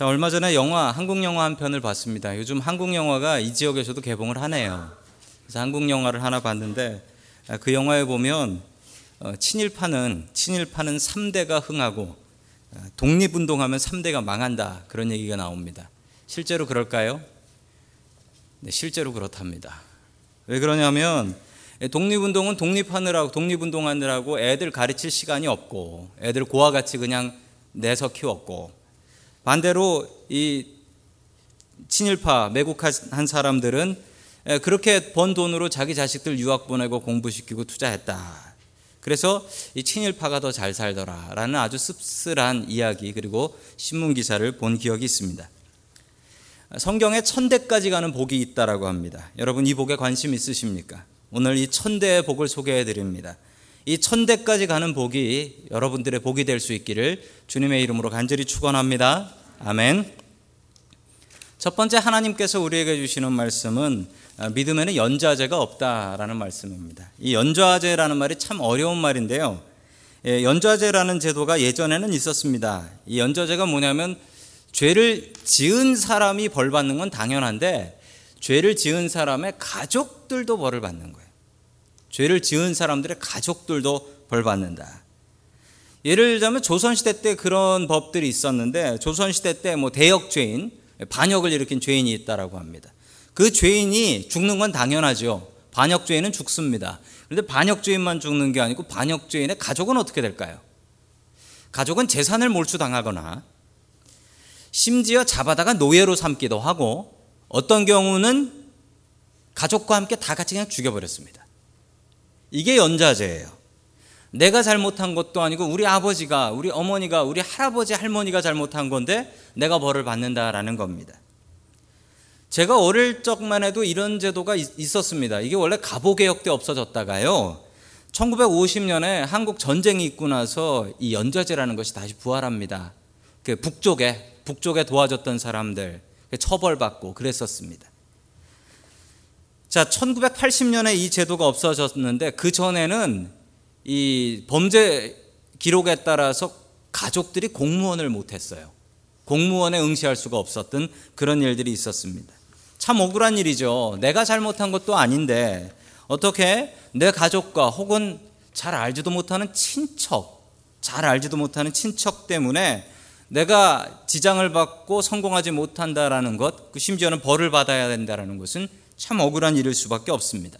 자, 얼마 전에 영화, 한국 영화 한 편을 봤습니다. 요즘 한국 영화가 이 지역에서도 개봉을 하네요. 그래서 한국 영화를 하나 봤는데 아, 그 영화에 보면 어, 친일파는 친일파는 3대가 흥하고 아, 독립운동하면 3대가 망한다. 그런 얘기가 나옵니다. 실제로 그럴까요? 네, 실제로 그렇답니다. 왜 그러냐면 독립운동은 독립하느라고 독립운동하느라고 애들 가르칠 시간이 없고 애들 고와 같이 그냥 내서 키웠고 반대로 이 친일파 매국한 사람들은 그렇게 번 돈으로 자기 자식들 유학 보내고 공부시키고 투자했다. 그래서 이 친일파가 더 잘 살더라라는 아주 씁쓸한 이야기 그리고 신문 기사를 본 기억이 있습니다. 성경에 천대까지 가는 복이 있다라고 합니다. 여러분 이 복에 관심 있으십니까? 오늘 이 천대의 복을 소개해 드립니다. 이 천대까지 가는 복이 여러분들의 복이 될 수 있기를 주님의 이름으로 간절히 축원합니다. 아멘. 첫 번째 하나님께서 우리에게 주시는 말씀은 믿음에는 연좌제가 없다라는 말씀입니다. 이 연좌제라는 말이 참 어려운 말인데요. 예, 연좌제라는 제도가 예전에는 있었습니다. 이 연좌제가 뭐냐면 죄를 지은 사람이 벌 받는 건 당연한데 죄를 지은 사람의 가족들도 벌을 받는 거예요. 죄를 지은 사람들의 가족들도 벌 받는다. 예를 들자면 조선시대 때 그런 법들이 있었는데 조선시대 때 뭐 대역죄인, 반역을 일으킨 죄인이 있다라고 합니다. 그 죄인이 죽는 건 당연하죠. 반역죄인은 죽습니다. 그런데 반역죄인만 죽는 게 아니고 반역죄인의 가족은 어떻게 될까요? 가족은 재산을 몰수당하거나 심지어 잡아다가 노예로 삼기도 하고 어떤 경우는 가족과 함께 다 같이 그냥 죽여버렸습니다. 이게 연좌제예요. 내가 잘못한 것도 아니고 우리 아버지가, 우리 어머니가, 우리 할아버지, 할머니가 잘못한 건데 내가 벌을 받는다라는 겁니다. 제가 어릴 적만 해도 이런 제도가 있었습니다. 이게 원래 갑오개혁 때 없어졌다가요. 1950년에 한국 전쟁이 있고 나서 이 연좌제라는 것이 다시 부활합니다. 그 북쪽에 북쪽에 도와줬던 사람들 처벌받고 그랬었습니다. 자, 1980년에 이 제도가 없어졌는데 그 전에는 이 범죄 기록에 따라서 가족들이 공무원을 못했어요. 공무원에 응시할 수가 없었던 그런 일들이 있었습니다. 참 억울한 일이죠. 내가 잘못한 것도 아닌데 어떻게 내 가족과 혹은 잘 알지도 못하는 친척, 잘 알지도 못하는 친척 때문에 내가 지장을 받고 성공하지 못한다라는 것, 그 심지어는 벌을 받아야 된다라는 것은 참 억울한 일일 수밖에 없습니다.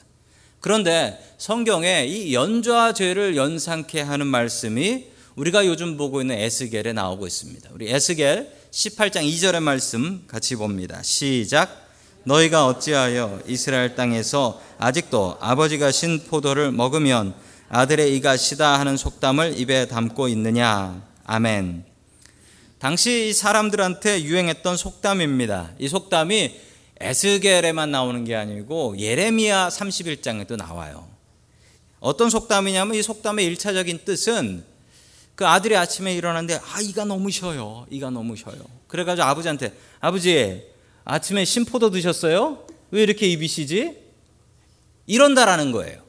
그런데 성경에 이 연좌 죄를 연상케 하는 말씀이 우리가 요즘 보고 있는 에스겔에 나오고 있습니다. 우리 에스겔 18장 2절의 말씀 같이 봅니다. 시작. 너희가 어찌하여 이스라엘 땅에서 아직도 아버지가 신 포도를 먹으면 아들의 이가 시다 하는 속담을 입에 담고 있느냐. 아멘. 당시 사람들한테 유행했던 속담입니다. 이 속담이 에스겔에만 나오는 게 아니고 예레미야 31장에도 나와요. 어떤 속담이냐면 이 속담의 일차적인 뜻은 그 아들이 아침에 일어났는데 아 이가 너무 쉬어요. 이가 너무 쉬어요. 그래가지고 아버지한테 아버지 아침에 신포도 드셨어요? 왜 이렇게 입이 시지? 이런다라는 거예요.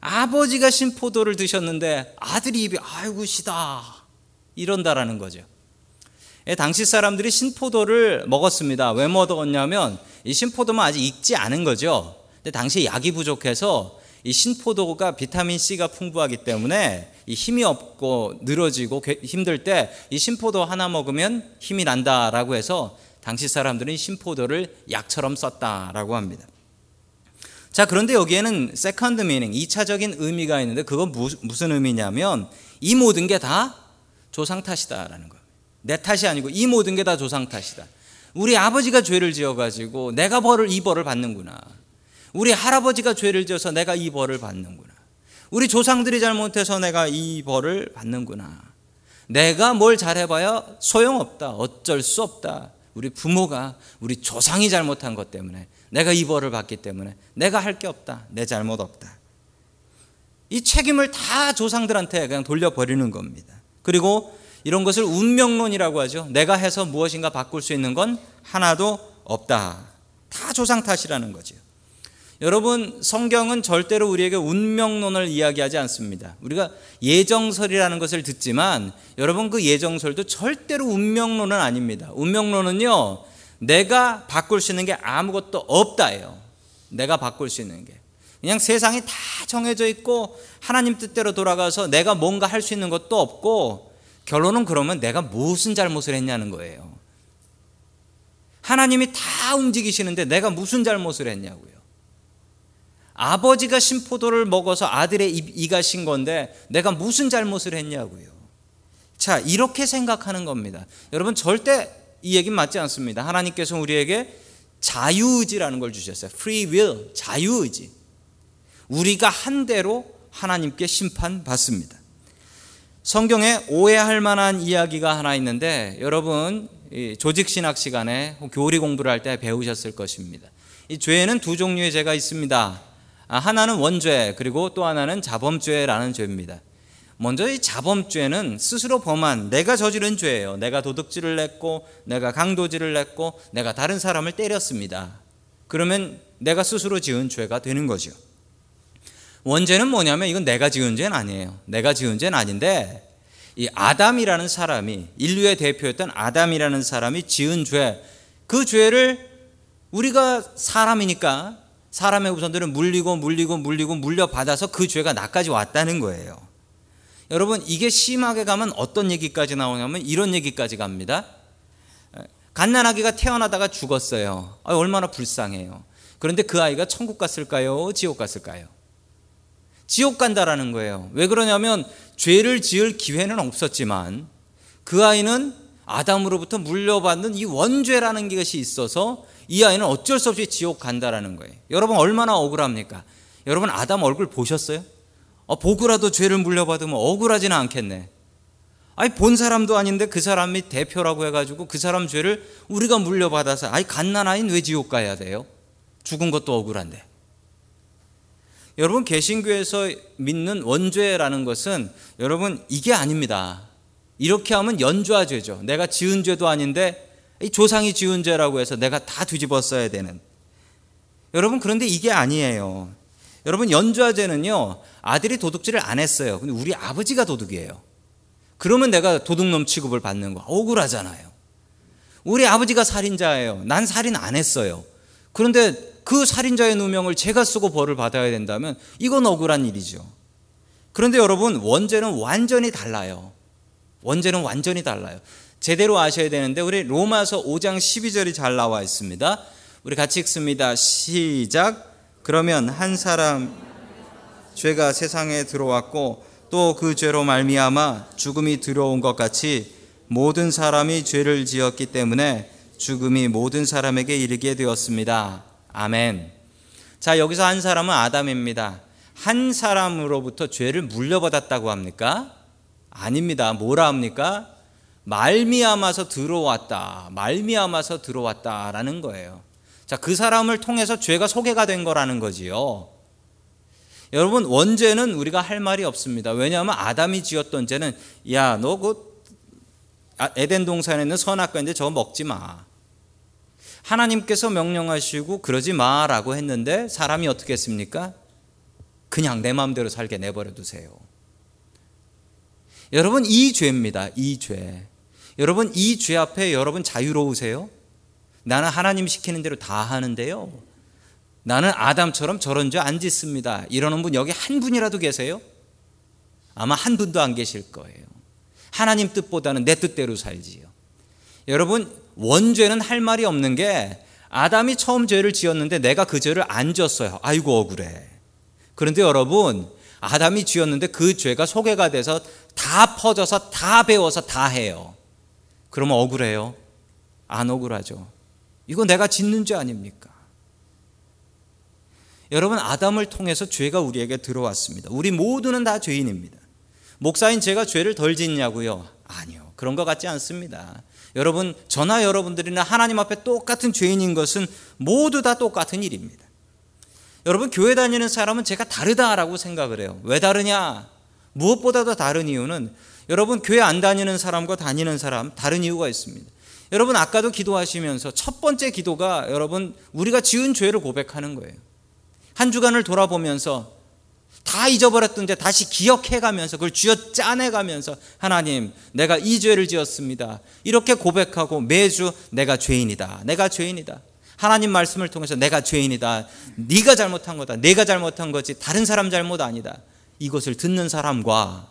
아버지가 신포도를 드셨는데 아들이 입이 아이고 시다 이런다라는 거죠. 예, 당시 사람들이 신포도를 먹었습니다. 왜 먹었냐면 이 신포도만 아직 익지 않은 거죠. 근데 당시 약이 부족해서 이 신포도가 비타민 C가 풍부하기 때문에 이 힘이 없고 늘어지고 힘들 때 이 신포도 하나 먹으면 힘이 난다라고 해서 당시 사람들은 신포도를 약처럼 썼다라고 합니다. 자, 그런데 여기에는 second meaning, 2차적인 의미가 있는데 그건 무슨 의미냐면 이 모든 게 다 조상 탓이다라는 거예요. 내 탓이 아니고 이 모든 게 다 조상 탓이다. 우리 아버지가 죄를 지어가지고 내가 벌을 이 벌을 받는구나. 우리 할아버지가 죄를 지어서 내가 이 벌을 받는구나. 우리 조상들이 잘못해서 내가 이 벌을 받는구나. 내가 뭘 잘해봐야 소용없다. 어쩔 수 없다. 우리 부모가 우리 조상이 잘못한 것 때문에 내가 이 벌을 받기 때문에 내가 할 게 없다. 내 잘못 없다. 이 책임을 다 조상들한테 그냥 돌려버리는 겁니다. 그리고 이런 것을 운명론이라고 하죠. 내가 해서 무엇인가 바꿀 수 있는 건 하나도 없다. 다 조상 탓이라는 거죠. 여러분, 성경은 절대로 우리에게 운명론을 이야기하지 않습니다. 우리가 예정설이라는 것을 듣지만 여러분 그 예정설도 절대로 운명론은 아닙니다. 운명론은요, 내가 바꿀 수 있는 게 아무것도 없다예요. 내가 바꿀 수 있는 게. 그냥 세상이 다 정해져 있고 하나님 뜻대로 돌아가서 내가 뭔가 할 수 있는 것도 없고 결론은 그러면 내가 무슨 잘못을 했냐는 거예요. 하나님이 다 움직이시는데 내가 무슨 잘못을 했냐고요. 아버지가 심포도를 먹어서 아들의 이가 신 건데 내가 무슨 잘못을 했냐고요. 자, 이렇게 생각하는 겁니다. 여러분 절대 이 얘기는 맞지 않습니다. 하나님께서 우리에게 자유의지라는 걸 주셨어요. free will, 자유의지. 우리가 한 대로 하나님께 심판받습니다. 성경에 오해할 만한 이야기가 하나 있는데 여러분 조직 신학 시간에 교리 공부를 할 때 배우셨을 것입니다. 이 죄에는 두 종류의 죄가 있습니다. 아, 하나는 원죄 그리고 또 하나는 자범죄라는 죄입니다. 먼저 이 자범죄는 스스로 범한 내가 저지른 죄예요. 내가 도둑질을 냈고 내가 강도질을 냈고 내가 다른 사람을 때렸습니다. 그러면 내가 스스로 지은 죄가 되는 거죠. 원죄는 뭐냐면 이건 내가 지은 죄는 아니에요. 내가 지은 죄는 아닌데 이 아담이라는 사람이 인류의 대표였던 아담이라는 사람이 지은 죄, 그 죄를 우리가 사람이니까 사람의 우선들은 물리고 물리고 물리고 물려받아서 그 죄가 나까지 왔다는 거예요. 여러분 이게 심하게 가면 어떤 얘기까지 나오냐면 이런 얘기까지 갑니다. 갓난아기가 태어나다가 죽었어요. 아, 얼마나 불쌍해요. 그런데 그 아이가 천국 갔을까요? 지옥 갔을까요? 지옥 간다라는 거예요. 왜 그러냐면 죄를 지을 기회는 없었지만 그 아이는 아담으로부터 물려받는 이 원죄라는 것이 있어서 이 아이는 어쩔 수 없이 지옥 간다라는 거예요. 여러분 얼마나 억울합니까? 여러분 아담 얼굴 보셨어요? 어, 보고라도 죄를 물려받으면 억울하지는 않겠네. 아니 본 사람도 아닌데 그 사람이 대표라고 해가지고 그 사람 죄를 우리가 물려받아서 아이 갓난 아이는 왜 지옥 가야 돼요? 죽은 것도 억울한데. 여러분 개신교에서 믿는 원죄라는 것은 여러분 이게 아닙니다. 이렇게 하면 연좌죄죠. 내가 지은 죄도 아닌데 조상이 지은 죄라고 해서 내가 다 뒤집어 써야 되는. 여러분 그런데 이게 아니에요. 여러분 연좌죄는요 아들이 도둑질을 안 했어요. 근데 우리 아버지가 도둑이에요. 그러면 내가 도둑놈 취급을 받는 거 억울하잖아요. 우리 아버지가 살인자예요. 난 살인 안 했어요. 그런데 그 살인자의 누명을 제가 쓰고 벌을 받아야 된다면 이건 억울한 일이죠. 그런데 여러분 원죄는 완전히 달라요. 원죄는 완전히 달라요. 제대로 아셔야 되는데 우리 로마서 5장 12절이 잘 나와 있습니다. 우리 같이 읽습니다. 시작. 그러면 한 사람 죄가 세상에 들어왔고 또 그 죄로 말미암아 죽음이 들어온 것 같이 모든 사람이 죄를 지었기 때문에 죽음이 모든 사람에게 이르게 되었습니다. 아멘. 자, 여기서 한 사람은 아담입니다. 한 사람으로부터 죄를 물려받았다고 합니까? 아닙니다. 뭐라 합니까? 말미암아서 들어왔다. 말미암아서 들어왔다라는 거예요. 자, 그 사람을 통해서 죄가 소개가 된 거라는 거지요. 여러분, 원죄는 우리가 할 말이 없습니다. 왜냐하면 아담이 지었던 죄는 야, 너그 아, 에덴 동산에 있는 선악과인데 저거 먹지 마. 하나님께서 명령하시고 그러지 마라고 했는데 사람이 어떻게 했습니까? 그냥 내 마음대로 살게 내버려 두세요. 여러분 이 죄입니다. 이 죄. 여러분 이 죄 앞에 여러분 자유로우세요? 나는 하나님 시키는 대로 다 하는데요. 나는 아담처럼 저런 죄 안 짓습니다. 이러는 분 여기 한 분이라도 계세요? 아마 한 분도 안 계실 거예요. 하나님 뜻보다는 내 뜻대로 살지요. 여러분 원죄는 할 말이 없는 게 아담이 처음 죄를 지었는데 내가 그 죄를 안 졌어요. 아이고 억울해. 그런데 여러분 아담이 지었는데 그 죄가 소개가 돼서 다 퍼져서 다 배워서 다 해요. 그러면 억울해요? 안 억울하죠. 이거 내가 짓는 죄 아닙니까? 여러분 아담을 통해서 죄가 우리에게 들어왔습니다. 우리 모두는 다 죄인입니다. 목사인 제가 죄를 덜 짓냐고요? 아니요. 그런 것 같지 않습니다. 여러분, 저나 여러분들이나 하나님 앞에 똑같은 죄인인 것은 모두 다 똑같은 일입니다. 여러분, 교회 다니는 사람은 제가 다르다라고 생각을 해요. 왜 다르냐? 무엇보다도 다른 이유는 여러분, 교회 안 다니는 사람과 다니는 사람, 다른 이유가 있습니다. 여러분, 아까도 기도하시면서 첫 번째 기도가 여러분, 우리가 지은 죄를 고백하는 거예요. 한 주간을 돌아보면서 다 잊어버렸던데 다시 기억해가면서 그걸 쥐어 짜내가면서 하나님 내가 이 죄를 지었습니다. 이렇게 고백하고 매주 내가 죄인이다. 내가 죄인이다. 하나님 말씀을 통해서 내가 죄인이다. 네가 잘못한 거다. 내가 잘못한 거지 다른 사람 잘못 아니다. 이것을 듣는 사람과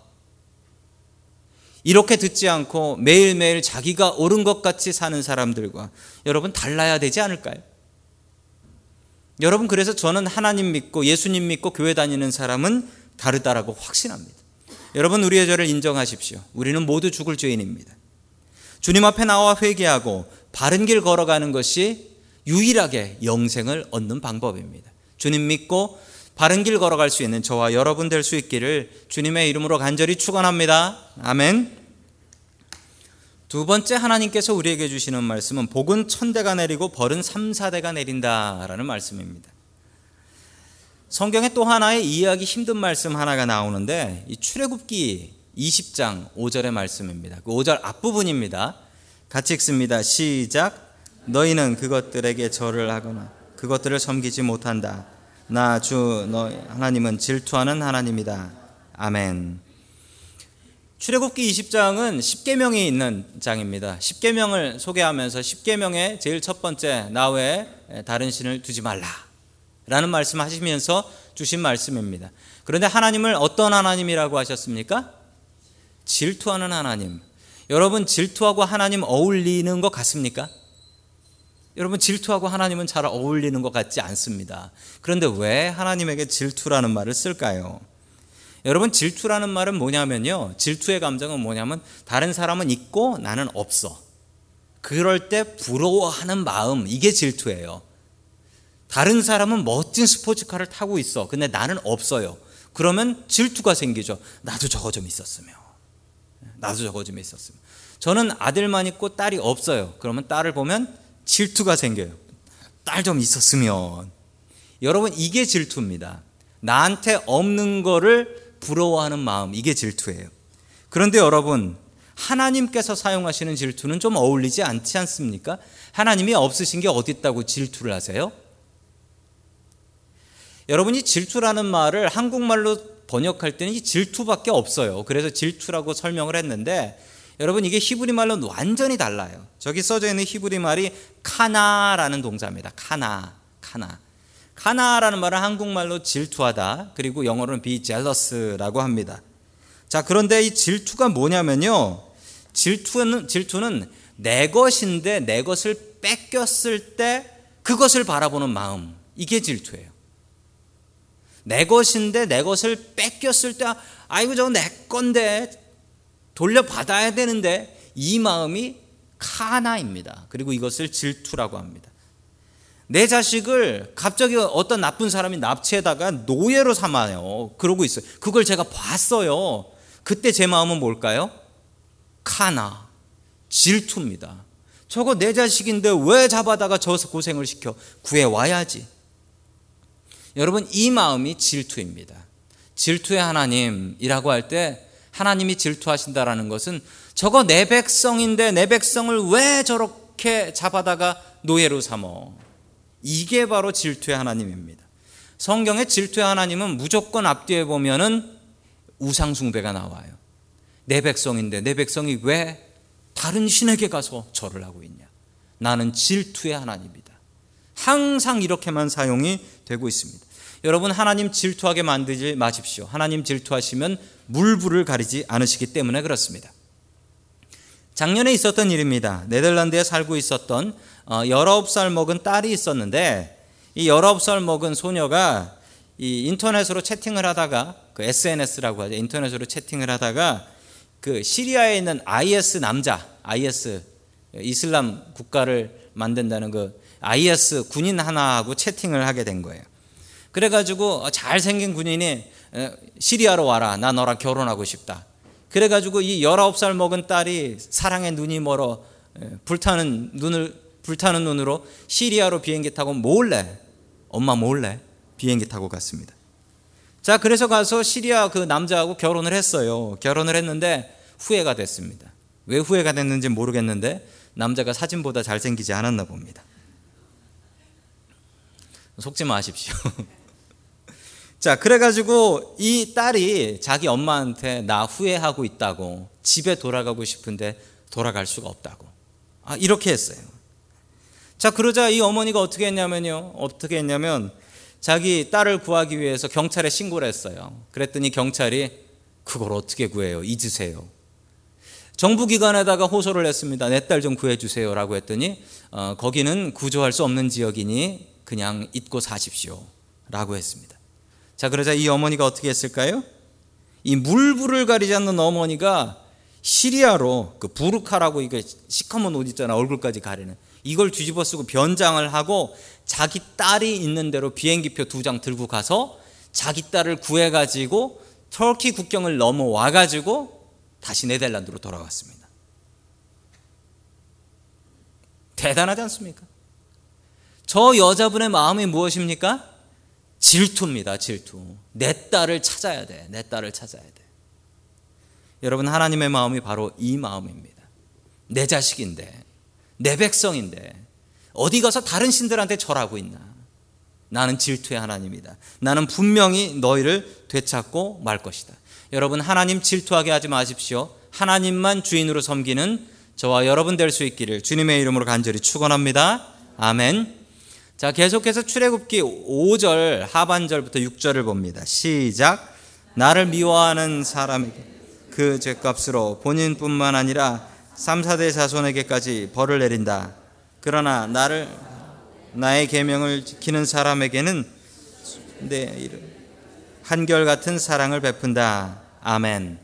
이렇게 듣지 않고 매일매일 자기가 옳은 것 같이 사는 사람들과 여러분 달라야 되지 않을까요? 여러분 그래서 저는 하나님 믿고 예수님 믿고 교회 다니는 사람은 다르다라고 확신합니다. 여러분 우리의 죄를 인정하십시오. 우리는 모두 죽을 죄인입니다. 주님 앞에 나와 회개하고 바른 길 걸어가는 것이 유일하게 영생을 얻는 방법입니다. 주님 믿고 바른 길 걸어갈 수 있는 저와 여러분 될 수 있기를 주님의 이름으로 간절히 축원합니다. 아멘. 두 번째 하나님께서 우리에게 주시는 말씀은 복은 천대가 내리고 벌은 삼사대가 내린다라는 말씀입니다. 성경에 또 하나의 이해하기 힘든 말씀 하나가 나오는데 이 출애굽기 20장 5절의 말씀입니다. 그 5절 앞부분입니다. 같이 읽습니다. 시작. 너희는 그것들에게 절을 하거나 그것들을 섬기지 못한다. 나 주 너희 하나님은 질투하는 하나님이다. 아멘. 출애굽기 20장은 10계명이 있는 장입니다. 10계명을 소개하면서 10계명의 제일 첫 번째 나 외에 다른 신을 두지 말라. 라는 말씀 하시면서 주신 말씀입니다. 그런데 하나님을 어떤 하나님이라고 하셨습니까? 질투하는 하나님. 여러분 질투하고 하나님 어울리는 것 같습니까? 여러분 질투하고 하나님은 잘 어울리는 것 같지 않습니다. 그런데 왜 하나님에게 질투라는 말을 쓸까요? 여러분 질투라는 말은 뭐냐면요. 질투의 감정은 뭐냐면 다른 사람은 있고 나는 없어. 그럴 때 부러워하는 마음 이게 질투예요. 다른 사람은 멋진 스포츠카를 타고 있어. 근데 나는 없어요. 그러면 질투가 생기죠. 나도 저거 좀 있었으면. 나도 저거 좀 있었으면. 저는 아들만 있고 딸이 없어요. 그러면 딸을 보면 질투가 생겨요. 딸 좀 있었으면. 여러분 이게 질투입니다. 나한테 없는 거를 부러워하는 마음, 이게 질투예요. 그런데 여러분, 하나님께서 사용하시는 질투는 좀 어울리지 않지 않습니까? 하나님이 없으신 게 어디 있다고 질투를 하세요? 여러분이 질투라는 말을 한국말로 번역할 때는 이 질투밖에 없어요. 그래서 질투라고 설명을 했는데 여러분 이게 히브리 말로 완전히 달라요. 저기 써져 있는 히브리 말이 카나라는 동사입니다. 카나, 카나. 카나라는 말은 한국말로 질투하다 그리고 영어로는 be jealous라고 합니다. 자 그런데 이 질투가 뭐냐면요 질투는 질투는 내 것인데 내 것을 뺏겼을 때 그것을 바라보는 마음 이게 질투예요. 내 것인데 내 것을 뺏겼을 때 아이고 저거 내 건데 돌려받아야 되는데 이 마음이 카나입니다. 그리고 이것을 질투라고 합니다. 내 자식을 갑자기 어떤 나쁜 사람이 납치해다가 노예로 삼아요. 그러고 있어요. 그걸 제가 봤어요. 그때 제 마음은 뭘까요? 카나, 질투입니다. 저거 내 자식인데 왜 잡아다가 저 고생을 시켜? 구해와야지. 여러분, 이 마음이 질투입니다. 질투의 하나님이라고 할 때 하나님이 질투하신다라는 것은 저거 내 백성인데 내 백성을 왜 저렇게 잡아다가 노예로 삼어? 이게 바로 질투의 하나님입니다. 성경의 질투의 하나님은 무조건 앞뒤에 보면은 우상숭배가 나와요. 내 백성인데 내 백성이 왜 다른 신에게 가서 절을 하고 있냐? 나는 질투의 하나님이다. 항상 이렇게만 사용이 되고 있습니다. 여러분 하나님 질투하게 만들지 마십시오. 하나님 질투하시면 물불을 가리지 않으시기 때문에 그렇습니다. 작년에 있었던 일입니다. 네덜란드에 살고 있었던 19살 어, 먹은 딸이 있었는데 이 19살 먹은 소녀가 이 인터넷으로 채팅을 하다가 그 SNS라고 하죠. 인터넷으로 채팅을 하다가 그 시리아에 있는 IS 남자, IS 이슬람 국가를 만든다는 그 IS 군인 하나하고 채팅을 하게 된 거예요. 그래가지고 잘생긴 군인이 시리아로 와라. 나 너랑 결혼하고 싶다. 그래가지고 이 19살 먹은 딸이 사랑의 눈이 멀어 불타는 눈을 불타는 눈으로 시리아로 비행기 타고 몰래 엄마 몰래 비행기 타고 갔습니다. 자, 그래서 가서 시리아 그 남자하고 결혼을 했어요. 결혼을 했는데 후회가 됐습니다. 왜 후회가 됐는지 모르겠는데 남자가 사진보다 잘생기지 않았나 봅니다. 속지 마십시오. 자, 그래가지고 이 딸이 자기 엄마한테 나 후회하고 있다고 집에 돌아가고 싶은데 돌아갈 수가 없다고. 아, 이렇게 했어요. 자, 그러자 이 어머니가 어떻게 했냐면요. 어떻게 했냐면 자기 딸을 구하기 위해서 경찰에 신고를 했어요. 그랬더니 경찰이 그걸 어떻게 구해요? 잊으세요. 정부기관에다가 호소를 했습니다. 내 딸 좀 구해주세요. 라고 했더니, 어, 거기는 구조할 수 없는 지역이니 그냥 잊고 사십시오. 라고 했습니다. 자, 그러자 이 어머니가 어떻게 했을까요? 이 물불을 가리지 않는 어머니가 시리아로 그 부르카라고 이게 시커먼 옷 있잖아. 얼굴까지 가리는. 이걸 뒤집어 쓰고 변장을 하고 자기 딸이 있는 대로 비행기표 두 장 들고 가서 자기 딸을 구해가지고 터키 국경을 넘어와가지고 다시 네덜란드로 돌아왔습니다. 대단하지 않습니까? 저 여자분의 마음이 무엇입니까? 질투입니다, 질투. 내 딸을 찾아야 돼. 내 딸을 찾아야 돼. 여러분, 하나님의 마음이 바로 이 마음입니다. 내 자식인데, 내 백성인데, 어디 가서 다른 신들한테 절하고 있나? 나는 질투의 하나님이다. 나는 분명히 너희를 되찾고 말 것이다. 여러분, 하나님 질투하게 하지 마십시오. 하나님만 주인으로 섬기는 저와 여러분 될 수 있기를 주님의 이름으로 간절히 축원합니다. 아멘. 자, 계속해서 출애굽기 5절 하반절부터 6절을 봅니다. 시작. 나를 미워하는 사람에게 그 죄값으로 본인뿐만 아니라 3, 4대 자손에게까지 벌을 내린다. 그러나 나를 나의 계명을 지키는 사람에게는 내 이름 한결 같은 사랑을 베푼다. 아멘.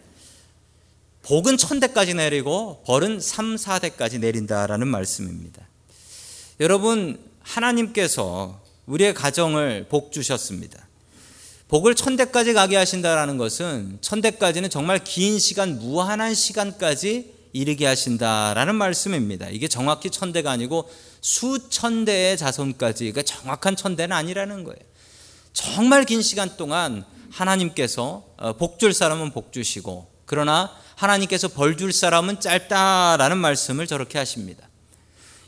복은 천대까지 내리고 벌은 3, 4대까지 내린다라는 말씀입니다. 여러분 하나님께서 우리의 가정을 복 주셨습니다. 복을 천대까지 가게 하신다라는 것은 천대까지는 정말 긴 시간, 무한한 시간까지 이르게 하신다라는 말씀입니다. 이게 정확히 천대가 아니고 수천 대의 자손까지, 그러니까 정확한 천대는 아니라는 거예요. 정말 긴 시간 동안 하나님께서 어, 복줄 사람은 복 주시고, 그러나 하나님께서 벌 줄 사람은 짧다라는 말씀을 저렇게 하십니다.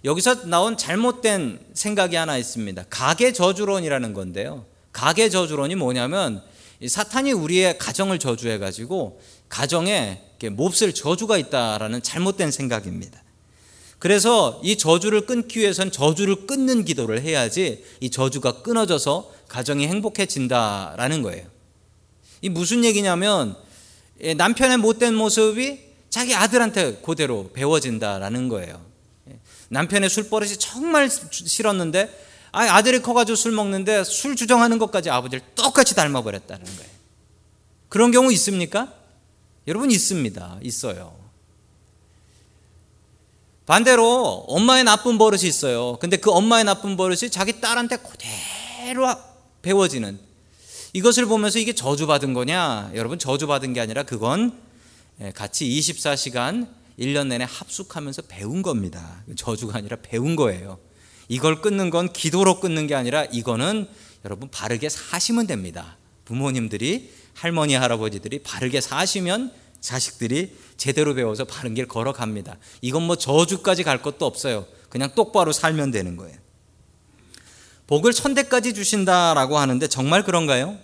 여기서 나온 잘못된 생각이 하나 있습니다. 가계 저주론이라는 건데요. 가계 저주론이 뭐냐면 사탄이 우리의 가정을 저주해 가지고 가정에 몹쓸 저주가 있다라는 잘못된 생각입니다. 그래서 이 저주를 끊기 위해서는 저주를 끊는 기도를 해야지 이 저주가 끊어져서 가정이 행복해진다라는 거예요. 이 무슨 얘기냐면 남편의 못된 모습이 자기 아들한테 그대로 배워진다라는 거예요. 남편의 술버릇이 정말 싫었는데 아들이 커가지고 술 먹는데 술 주정하는 것까지 아버지를 똑같이 닮아버렸다는 거예요. 그런 경우 있습니까? 여러분 있습니다. 있어요. 반대로 엄마의 나쁜 버릇이 있어요. 근데 그 엄마의 나쁜 버릇이 자기 딸한테 그대로 배워지는 이것을 보면서 이게 저주받은 거냐? 여러분 저주받은 게 아니라 그건 같이 24시간 1년 내내 합숙하면서 배운 겁니다. 저주가 아니라 배운 거예요. 이걸 끊는 건 기도로 끊는 게 아니라 이거는 여러분 바르게 사시면 됩니다. 부모님들이 할머니 할아버지들이 바르게 사시면 자식들이 제대로 배워서 바른 길 걸어갑니다. 이건 뭐 저주까지 갈 것도 없어요. 그냥 똑바로 살면 되는 거예요. 복을 천대까지 주신다라고 하는데 정말 그런가요?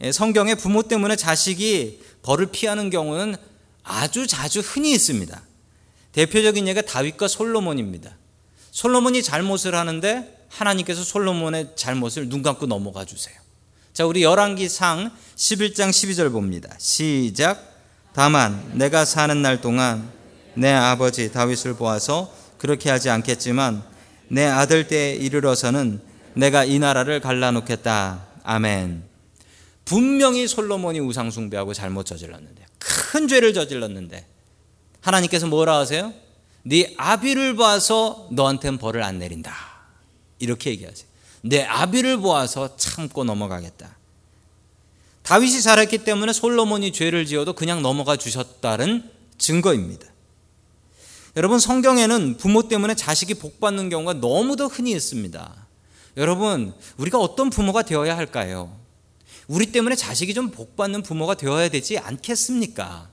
예, 성경에 부모 때문에 자식이 벌을 피하는 경우는 아주 자주 흔히 있습니다. 대표적인 예가 다윗과 솔로몬입니다. 솔로몬이 잘못을 하는데 하나님께서 솔로몬의 잘못을 눈 감고 넘어가 주세요. 자, 우리 열왕기상 11장 12절 봅니다. 시작. 다만 내가 사는 날 동안 내 아버지 다윗을 보아서 그렇게 하지 않겠지만 내 아들 때에 이르러서는 내가 이 나라를 갈라놓겠다. 아멘. 분명히 솔로몬이 우상 숭배하고 잘못 저질렀는데 큰 죄를 저질렀는데 하나님께서 뭐라 하세요? 네 아비를 봐서 너한테는 벌을 안 내린다. 이렇게 얘기하세요. 내 아비를 보아서 참고 넘어가겠다. 다윗이 잘했기 때문에 솔로몬이 죄를 지어도 그냥 넘어가 주셨다는 증거입니다. 여러분 성경에는 부모 때문에 자식이 복 받는 경우가 너무도 흔히 있습니다. 여러분 우리가 어떤 부모가 되어야 할까요? 우리 때문에 자식이 좀 복 받는 부모가 되어야 되지 않겠습니까?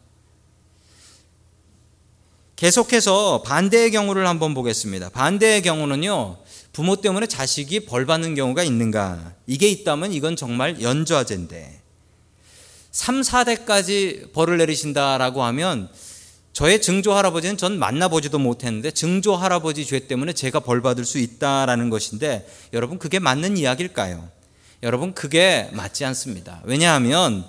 계속해서 반대의 경우를 한번 보겠습니다. 반대의 경우는요, 부모 때문에 자식이 벌 받는 경우가 있는가? 이게 있다면 이건 정말 연좌제인데. 3, 4대까지 벌을 내리신다라고 하면 저의 증조 할아버지는 전 만나보지도 못했는데 증조 할아버지 죄 때문에 제가 벌 받을 수 있다라는 것인데 여러분 그게 맞는 이야기일까요? 여러분 그게 맞지 않습니다. 왜냐하면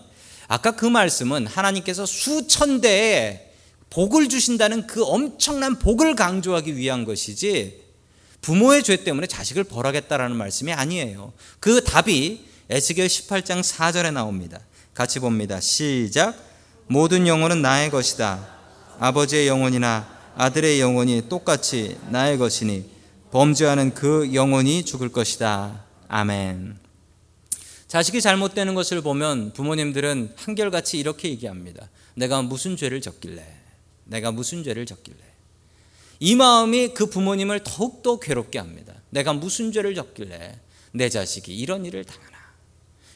아까 그 말씀은 하나님께서 수천 대의 복을 주신다는 그 엄청난 복을 강조하기 위한 것이지 부모의 죄 때문에 자식을 벌하겠다라는 말씀이 아니에요. 그 답이 에스겔 18장 4절에 나옵니다. 같이 봅니다. 시작. 모든 영혼은 나의 것이다. 아버지의 영혼이나 아들의 영혼이 똑같이 나의 것이니 범죄하는 그 영혼이 죽을 것이다. 아멘. 자식이 잘못되는 것을 보면 부모님들은 한결같이 이렇게 얘기합니다. 내가 무슨 죄를 졌길래? 내가 무슨 죄를 졌길래? 이 마음이 그 부모님을 더욱더 괴롭게 합니다. 내가 무슨 죄를 졌길래 내 자식이 이런 일을 당하나?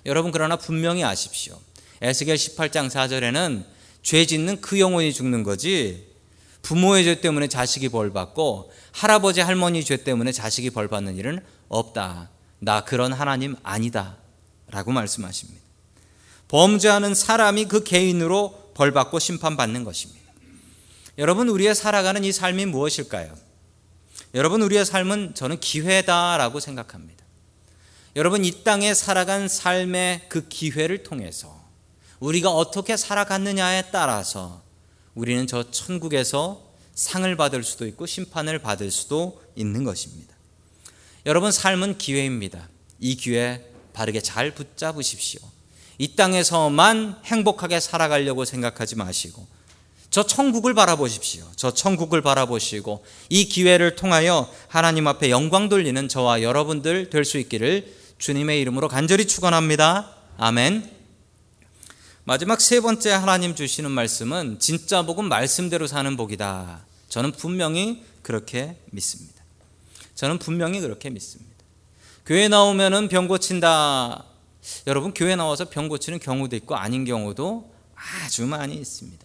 여러분 그러나 분명히 아십시오. 에스겔 18장 4절에는 죄 짓는 그 영혼이 죽는 거지 부모의 죄 때문에 자식이 벌 받고 할아버지 할머니 죄 때문에 자식이 벌 받는 일은 없다. 나 그런 하나님 아니다. 라고 말씀하십니다. 범죄하는 사람이 그 개인으로 벌 받고 심판받는 것입니다. 여러분 우리의 살아가는 이 삶이 무엇일까요? 여러분 우리의 삶은 저는 기회다라고 생각합니다. 여러분 이 땅에 살아간 삶의 그 기회를 통해서 우리가 어떻게 살아갔느냐에 따라서 우리는 저 천국에서 상을 받을 수도 있고 심판을 받을 수도 있는 것입니다. 여러분, 삶은 기회입니다. 이 기회 바르게 잘 붙잡으십시오. 이 땅에서만 행복하게 살아가려고 생각하지 마시고, 저 천국을 바라보십시오. 저 천국을 바라보시고, 이 기회를 통하여 하나님 앞에 영광 돌리는 저와 여러분들 될 수 있기를 주님의 이름으로 간절히 축원합니다. 아멘. 마지막 세 번째 하나님 주시는 말씀은 진짜 복은 말씀대로 사는 복이다. 저는 분명히 그렇게 믿습니다. 저는 분명히 그렇게 믿습니다. 교회 나오면은 병 고친다. 여러분 교회 나와서 병 고치는 경우도 있고 아닌 경우도 아주 많이 있습니다.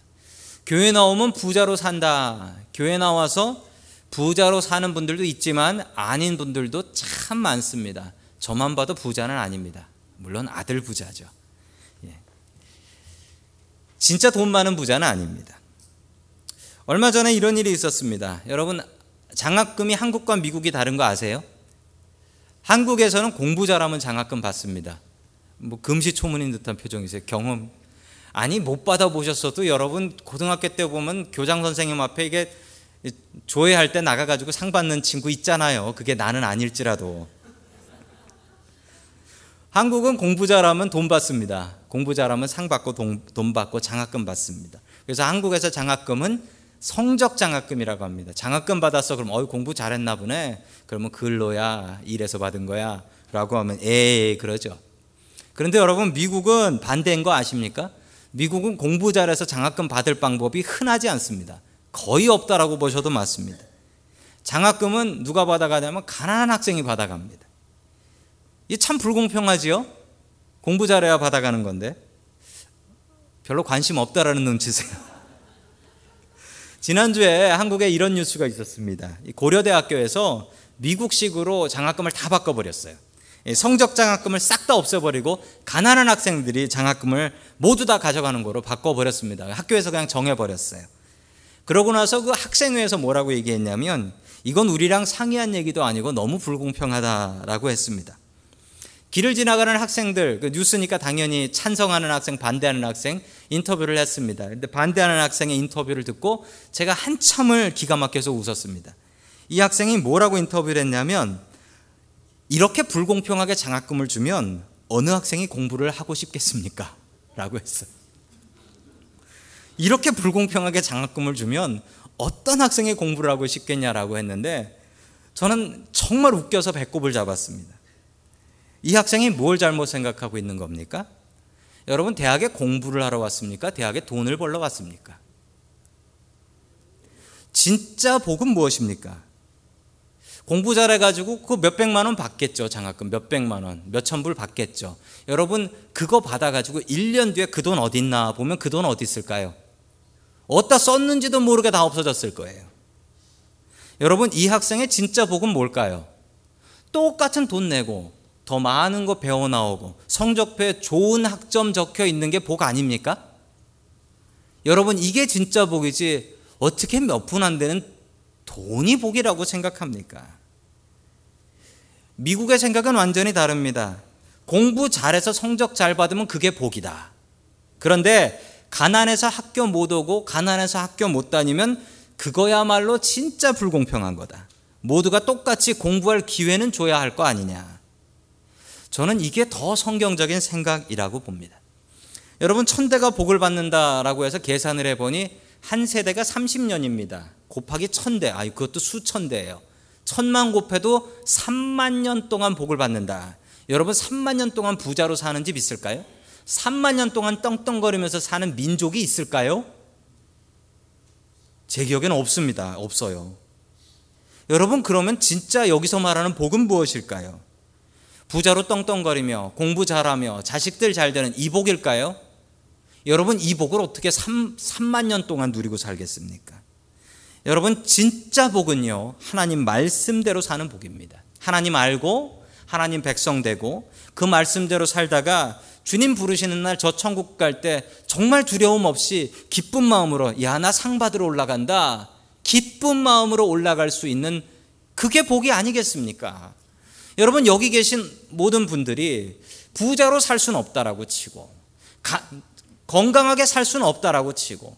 교회 나오면 부자로 산다. 교회 나와서 부자로 사는 분들도 있지만 아닌 분들도 참 많습니다. 저만 봐도 부자는 아닙니다. 물론 아들 부자죠. 진짜 돈 많은 부자는 아닙니다. 얼마 전에 이런 일이 있었습니다. 여러분, 장학금이 한국과 미국이 다른 거 아세요? 한국에서는 공부 잘하면 장학금 받습니다. 뭐 금시초문인 듯한 표정이세요. 경험. 아니, 못 받아보셨어도 여러분, 고등학교 때 보면 교장 선생님 앞에 이게 조회할 때 나가가지고 상 받는 친구 있잖아요. 그게 나는 아닐지라도. 한국은 공부 잘하면 돈 받습니다. 공부 잘하면 상 받고 돈, 돈 받고 장학금 받습니다. 그래서 한국에서 장학금은 성적 장학금이라고 합니다. 장학금 받았어 그럼 어이 공부 잘했나 보네. 그러면 근로야 일해서 받은 거야. 라고 하면 에 그러죠. 그런데 여러분 미국은 반대인 거 아십니까? 미국은 공부 잘해서 장학금 받을 방법이 흔하지 않습니다. 거의 없다라고 보셔도 맞습니다. 장학금은 누가 받아가냐면 가난한 학생이 받아갑니다. 이게 참 불공평하지요? 공부 잘해야 받아가는 건데. 별로 관심 없다라는 눈치세요. 지난주에 한국에 이런 뉴스가 있었습니다. 고려대학교에서 미국식으로 장학금을 다 바꿔버렸어요. 성적 장학금을 싹 다 없애버리고 가난한 학생들이 장학금을 모두 다 가져가는 거로 바꿔버렸습니다. 학교에서 그냥 정해버렸어요. 그러고 나서 그 학생회에서 뭐라고 얘기했냐면 이건 우리랑 상의한 얘기도 아니고 너무 불공평하다라고 했습니다. 길을 지나가는 학생들, 그 뉴스니까 당연히 찬성하는 학생, 반대하는 학생 인터뷰를 했습니다. 근데 반대하는 학생의 인터뷰를 듣고 제가 한참을 기가 막혀서 웃었습니다. 이 학생이 뭐라고 인터뷰를 했냐면 이렇게 불공평하게 장학금을 주면 어느 학생이 공부를 하고 싶겠습니까? 라고 했어요. 이렇게 불공평하게 장학금을 주면 어떤 학생이 공부를 하고 싶겠냐라고 했는데 저는 정말 웃겨서 배꼽을 잡았습니다. 이 학생이 뭘 잘못 생각하고 있는 겁니까? 여러분, 대학에 공부를 하러 왔습니까? 대학에 돈을 벌러 왔습니까? 진짜 복은 무엇입니까? 공부 잘해가지고 그 몇백만 원 받겠죠. 장학금 몇백만 원, 몇천 불 받겠죠. 여러분, 그거 받아가지고 1년 뒤에 그 돈 어딨나 보면 그 돈 어디 있을까요? 어디다 썼는지도 모르게 다 없어졌을 거예요. 여러분, 이 학생의 진짜 복은 뭘까요? 똑같은 돈 내고 더 많은 거 배워 나오고 성적표에 좋은 학점 적혀 있는 게 복 아닙니까? 여러분, 이게 진짜 복이지 어떻게 몇푼안 되는 돈이 복이라고 생각합니까? 미국의 생각은 완전히 다릅니다. 공부 잘해서 성적 잘 받으면 그게 복이다. 그런데 가난해서 학교 못 오고 가난해서 학교 못 다니면 그거야말로 진짜 불공평한 거다. 모두가 똑같이 공부할 기회는 줘야 할 거 아니냐. 저는 이게 더 성경적인 생각이라고 봅니다. 여러분, 천대가 복을 받는다라고 해서 계산을 해보니 한 세대가 30년입니다. 곱하기 천대, 아, 그것도 수천대예요. 천만 곱해도 3만 년 동안 복을 받는다. 여러분, 3만 년 동안 부자로 사는 집 있을까요? 3만 년 동안 떵떵거리면서 사는 민족이 있을까요? 제 기억에는 없습니다. 없어요. 여러분, 그러면 진짜 여기서 말하는 복은 무엇일까요? 부자로 떵떵거리며 공부 잘하며 자식들 잘 되는 이 복일까요? 여러분, 이 복을 어떻게 3, 3만 년 동안 누리고 살겠습니까? 여러분, 진짜 복은요, 하나님 말씀대로 사는 복입니다. 하나님 알고, 하나님 백성 되고, 그 말씀대로 살다가 주님 부르시는 날 저 천국 갈 때 정말 두려움 없이 기쁜 마음으로, 야, 나 상 받으러 올라간다. 기쁜 마음으로 올라갈 수 있는 그게 복이 아니겠습니까? 여러분, 여기 계신 모든 분들이 부자로 살 수는 없다라고 치고, 가, 건강하게 살 수는 없다라고 치고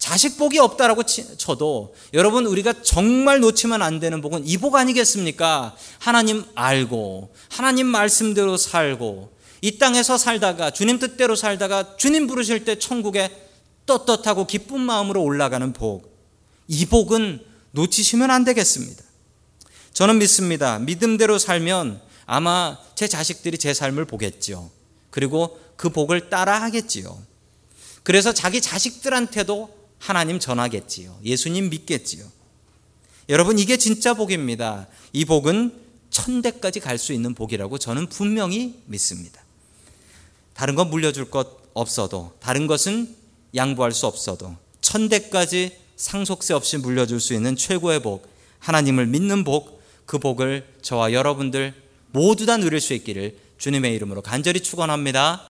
자식 복이 없다라고 쳐도 여러분 우리가 정말 놓치면 안 되는 복은 이 복 아니겠습니까? 하나님 알고 하나님 말씀대로 살고 이 땅에서 살다가 주님 뜻대로 살다가 주님 부르실 때 천국에 떳떳하고 기쁜 마음으로 올라가는 복. 이 복은 놓치시면 안 되겠습니다. 저는 믿습니다. 믿음대로 살면 아마 제 자식들이 제 삶을 보겠지요. 그리고 그 복을 따라 하겠지요. 그래서 자기 자식들한테도 하나님 전하겠지요. 예수님 믿겠지요. 여러분, 이게 진짜 복입니다. 이 복은 천대까지 갈 수 있는 복이라고 저는 분명히 믿습니다. 다른 건 물려줄 것 없어도, 다른 것은 양보할 수 없어도, 천대까지 상속세 없이 물려줄 수 있는 최고의 복, 하나님을 믿는 복, 그 복을 저와 여러분들 모두 다 누릴 수 있기를 주님의 이름으로 간절히 축원합니다.